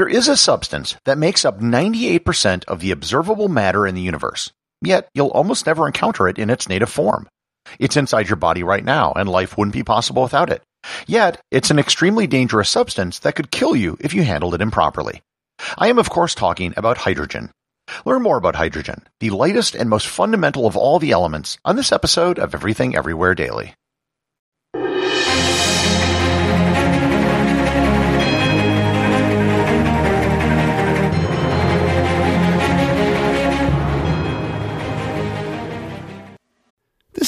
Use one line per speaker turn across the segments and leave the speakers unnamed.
There is a substance that makes up 98% of the observable matter in the universe, yet you'll almost never encounter it in its native form. It's inside your body right now, and life wouldn't be possible without it. Yet, it's an extremely dangerous substance that could kill you if you handled it improperly. I am, of course, talking about hydrogen. Learn more about hydrogen, the lightest and most fundamental of all the elements, on this episode of Everything Everywhere Daily.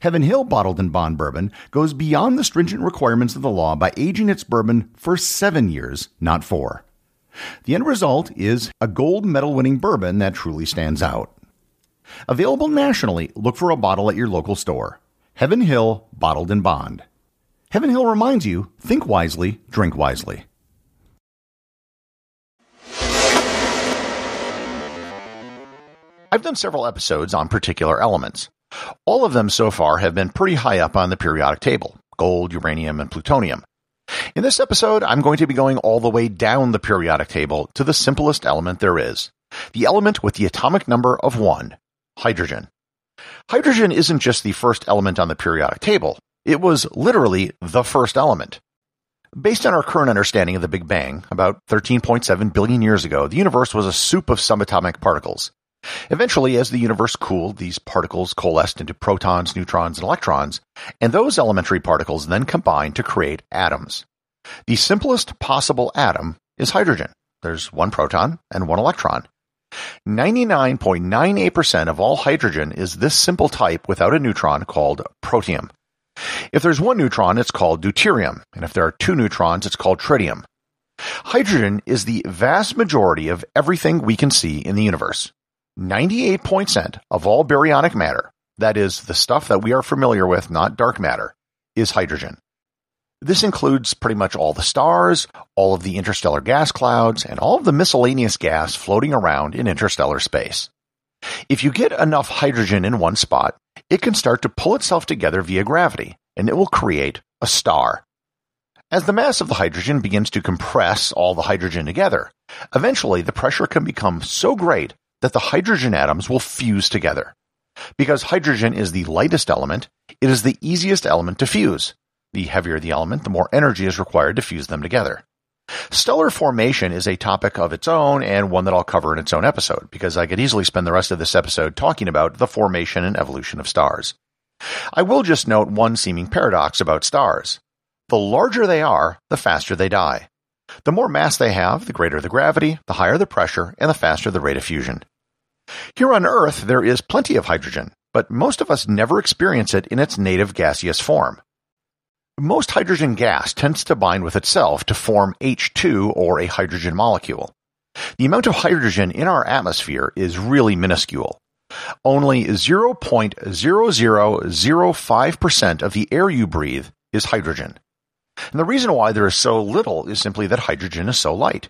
Heaven Hill Bottled in Bond Bourbon goes beyond the stringent requirements of the law by aging its bourbon for seven years, not four. The end result is a gold medal winning bourbon that truly stands out. Available nationally, look for a bottle at your local store. Heaven Hill Bottled in Bond. Heaven Hill reminds you think wisely, drink wisely. I've done several episodes on particular elements. All of them so far have been pretty high up on the periodic table gold, uranium, and plutonium. In this episode, I'm going to be going all the way down the periodic table to the simplest element there is the element with the atomic number of 1 hydrogen. Hydrogen isn't just the first element on the periodic table, it was literally the first element. Based on our current understanding of the Big Bang, about 13.7 billion years ago, the universe was a soup of subatomic particles. Eventually, as the universe cooled, these particles coalesced into protons, neutrons, and electrons, and those elementary particles then combined to create atoms. The simplest possible atom is hydrogen. There's one proton and one electron. 99.98% of all hydrogen is this simple type without a neutron called protium. If there's one neutron, it's called deuterium, and if there are two neutrons, it's called tritium. Hydrogen is the vast majority of everything we can see in the universe. 98% of all baryonic matter, that is, the stuff that we are familiar with, not dark matter, is hydrogen. This includes pretty much all the stars, all of the interstellar gas clouds, and all of the miscellaneous gas floating around in interstellar space. If you get enough hydrogen in one spot, it can start to pull itself together via gravity, and it will create a star. As the mass of the hydrogen begins to compress all the hydrogen together, eventually the pressure can become so great that the hydrogen atoms will fuse together. Because hydrogen is the lightest element, it is the easiest element to fuse. The heavier the element, the more energy is required to fuse them together. Stellar formation is a topic of its own and one that I'll cover in its own episode, because I could easily spend the rest of this episode talking about the formation and evolution of stars. I will just note one seeming paradox about stars. The larger they are, the faster they die. The more mass they have, the greater the gravity, the higher the pressure, and the faster the rate of fusion. Here on Earth, there is plenty of hydrogen, but most of us never experience it in its native gaseous form. Most hydrogen gas tends to bind with itself to form H2 or a hydrogen molecule. The amount of hydrogen in our atmosphere is really minuscule. Only 0.0005% of the air you breathe is hydrogen. And the reason why there is so little is simply that hydrogen is so light.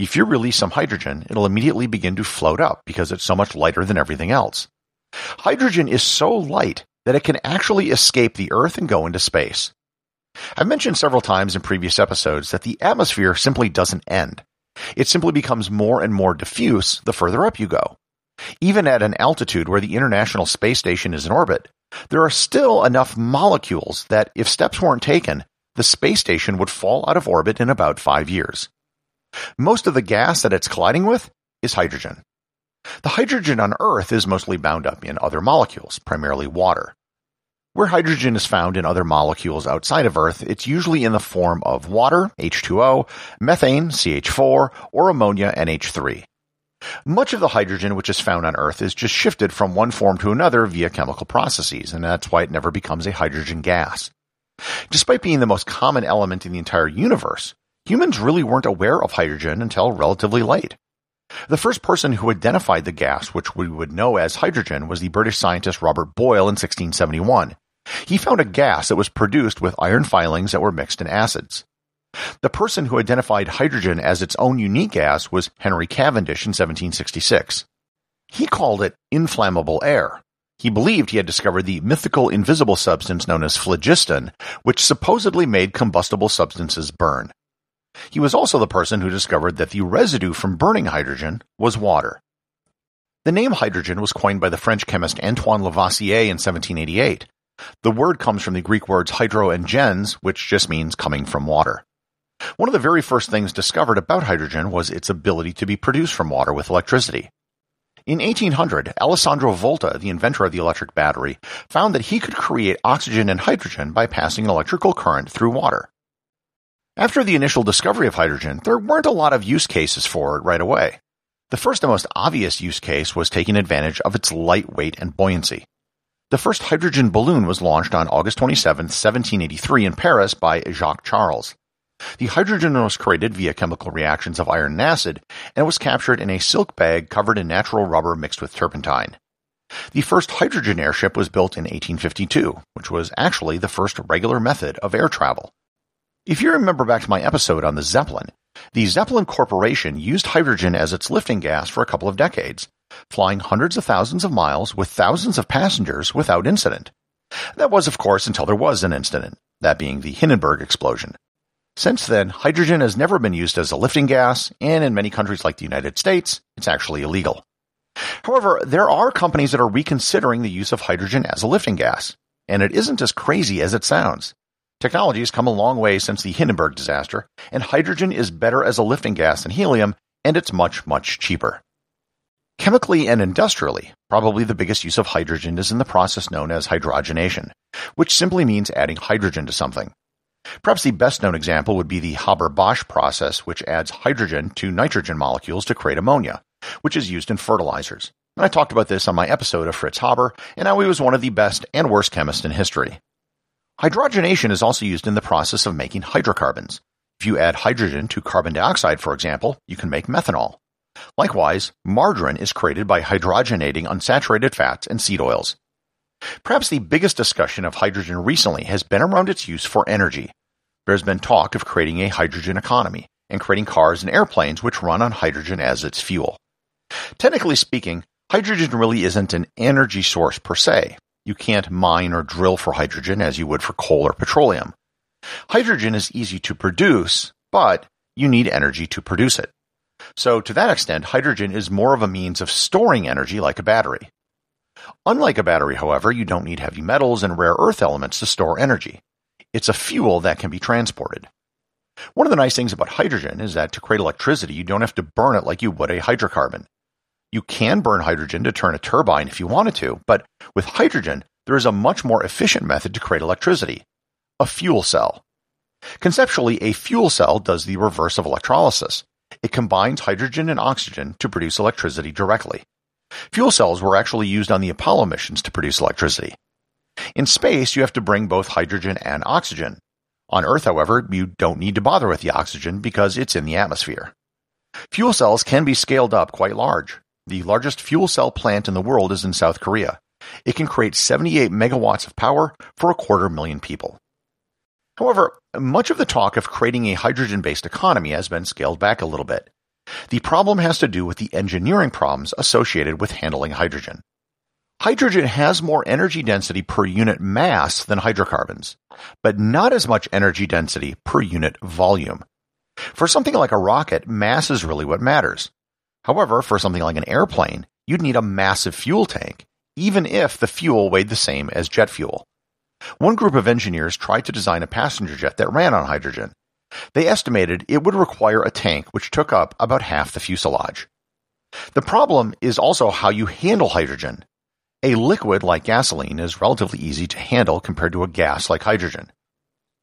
If you release some hydrogen, it'll immediately begin to float up because it's so much lighter than everything else. Hydrogen is so light that it can actually escape the Earth and go into space. I've mentioned several times in previous episodes that the atmosphere simply doesn't end. It simply becomes more and more diffuse the further up you go. Even at an altitude where the International Space Station is in orbit, there are still enough molecules that if steps weren't taken, the space station would fall out of orbit in about five years. Most of the gas that it's colliding with is hydrogen. The hydrogen on Earth is mostly bound up in other molecules, primarily water. Where hydrogen is found in other molecules outside of Earth, it's usually in the form of water, H2O, methane, CH4, or ammonia, NH3. Much of the hydrogen which is found on Earth is just shifted from one form to another via chemical processes, and that's why it never becomes a hydrogen gas. Despite being the most common element in the entire universe, humans really weren't aware of hydrogen until relatively late. The first person who identified the gas, which we would know as hydrogen, was the British scientist Robert Boyle in 1671. He found a gas that was produced with iron filings that were mixed in acids. The person who identified hydrogen as its own unique gas was Henry Cavendish in 1766. He called it inflammable air. He believed he had discovered the mythical invisible substance known as phlogiston, which supposedly made combustible substances burn. He was also the person who discovered that the residue from burning hydrogen was water. The name hydrogen was coined by the French chemist Antoine Lavoisier in 1788. The word comes from the Greek words hydro and gens, which just means coming from water. One of the very first things discovered about hydrogen was its ability to be produced from water with electricity. In 1800, Alessandro Volta, the inventor of the electric battery, found that he could create oxygen and hydrogen by passing an electrical current through water. After the initial discovery of hydrogen, there weren't a lot of use cases for it right away. The first and most obvious use case was taking advantage of its light weight and buoyancy. The first hydrogen balloon was launched on August 27, 1783 in Paris by Jacques Charles. The hydrogen was created via chemical reactions of iron and acid and was captured in a silk bag covered in natural rubber mixed with turpentine. The first hydrogen airship was built in 1852, which was actually the first regular method of air travel. If you remember back to my episode on the Zeppelin, the Zeppelin Corporation used hydrogen as its lifting gas for a couple of decades, flying hundreds of thousands of miles with thousands of passengers without incident. That was, of course, until there was an incident, that being the Hindenburg explosion. Since then, hydrogen has never been used as a lifting gas, and in many countries like the United States, it's actually illegal. However, there are companies that are reconsidering the use of hydrogen as a lifting gas, and it isn't as crazy as it sounds. Technology has come a long way since the Hindenburg disaster, and hydrogen is better as a lifting gas than helium, and it's much, much cheaper. Chemically and industrially, probably the biggest use of hydrogen is in the process known as hydrogenation, which simply means adding hydrogen to something. Perhaps the best known example would be the Haber-Bosch process, which adds hydrogen to nitrogen molecules to create ammonia, which is used in fertilizers. And I talked about this on my episode of Fritz Haber, and how he was one of the best and worst chemists in history. Hydrogenation is also used in the process of making hydrocarbons. If you add hydrogen to carbon dioxide, for example, you can make methanol. Likewise, margarine is created by hydrogenating unsaturated fats and seed oils. Perhaps the biggest discussion of hydrogen recently has been around its use for energy. There's been talk of creating a hydrogen economy and creating cars and airplanes which run on hydrogen as its fuel. Technically speaking, hydrogen really isn't an energy source per se. You can't mine or drill for hydrogen as you would for coal or petroleum. Hydrogen is easy to produce, but you need energy to produce it. So to that extent, hydrogen is more of a means of storing energy like a battery. Unlike a battery, however, you don't need heavy metals and rare earth elements to store energy. It's a fuel that can be transported. One of the nice things about hydrogen is that to create electricity, you don't have to burn it like you would a hydrocarbon. You can burn hydrogen to turn a turbine if you wanted to, but with hydrogen, there is a much more efficient method to create electricity a fuel cell. Conceptually, a fuel cell does the reverse of electrolysis. It combines hydrogen and oxygen to produce electricity directly. Fuel cells were actually used on the Apollo missions to produce electricity. In space, you have to bring both hydrogen and oxygen. On Earth, however, you don't need to bother with the oxygen because it's in the atmosphere. Fuel cells can be scaled up quite large. The largest fuel cell plant in the world is in South Korea. It can create 78 megawatts of power for a quarter million people. However, much of the talk of creating a hydrogen based economy has been scaled back a little bit. The problem has to do with the engineering problems associated with handling hydrogen. Hydrogen has more energy density per unit mass than hydrocarbons, but not as much energy density per unit volume. For something like a rocket, mass is really what matters. However, for something like an airplane, you'd need a massive fuel tank, even if the fuel weighed the same as jet fuel. One group of engineers tried to design a passenger jet that ran on hydrogen. They estimated it would require a tank which took up about half the fuselage. The problem is also how you handle hydrogen. A liquid like gasoline is relatively easy to handle compared to a gas like hydrogen.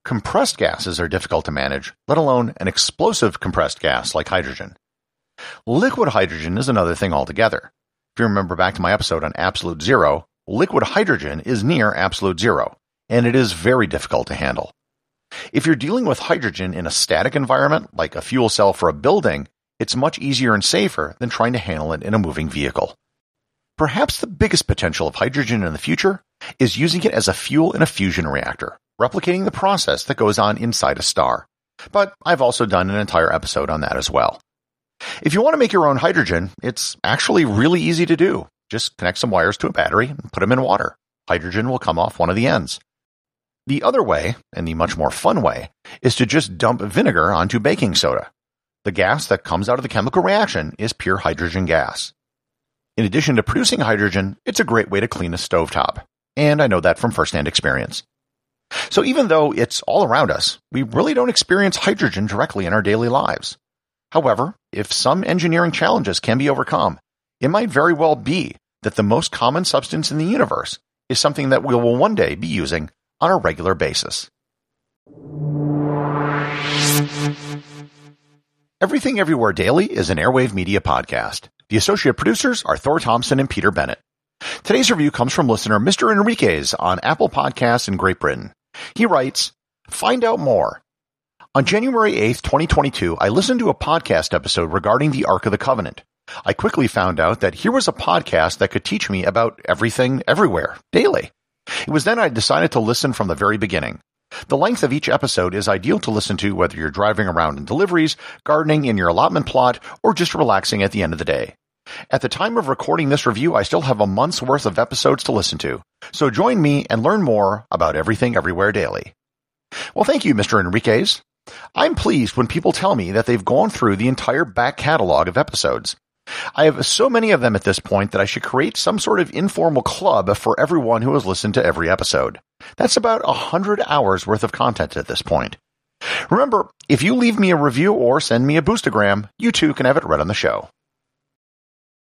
Compressed gases are difficult to manage, let alone an explosive compressed gas like hydrogen. Liquid hydrogen is another thing altogether. If you remember back to my episode on absolute zero, liquid hydrogen is near absolute zero, and it is very difficult to handle. If you're dealing with hydrogen in a static environment, like a fuel cell for a building, it's much easier and safer than trying to handle it in a moving vehicle. Perhaps the biggest potential of hydrogen in the future is using it as a fuel in a fusion reactor, replicating the process that goes on inside a star. But I've also done an entire episode on that as well. If you want to make your own hydrogen, it's actually really easy to do. Just connect some wires to a battery and put them in water. Hydrogen will come off one of the ends. The other way, and the much more fun way, is to just dump vinegar onto baking soda. The gas that comes out of the chemical reaction is pure hydrogen gas. In addition to producing hydrogen, it's a great way to clean a stovetop. And I know that from firsthand experience. So even though it's all around us, we really don't experience hydrogen directly in our daily lives. However, if some engineering challenges can be overcome, it might very well be that the most common substance in the universe is something that we will one day be using on a regular basis. Everything Everywhere Daily is an Airwave Media podcast. The associate producers are Thor Thompson and Peter Bennett. Today's review comes from listener Mr. Enriquez on Apple Podcasts in Great Britain. He writes, Find out more. On January 8th, 2022, I listened to a podcast episode regarding the Ark of the Covenant. I quickly found out that here was a podcast that could teach me about everything everywhere, daily. It was then I decided to listen from the very beginning. The length of each episode is ideal to listen to whether you're driving around in deliveries, gardening in your allotment plot, or just relaxing at the end of the day. At the time of recording this review, I still have a month's worth of episodes to listen to, so join me and learn more about everything everywhere daily. Well, thank you, Mr. Enriquez. I'm pleased when people tell me that they've gone through the entire back catalog of episodes. I have so many of them at this point that I should create some sort of informal club for everyone who has listened to every episode. That's about a hundred hours worth of content at this point. Remember, if you leave me a review or send me a boostagram, you too can have it read on the show.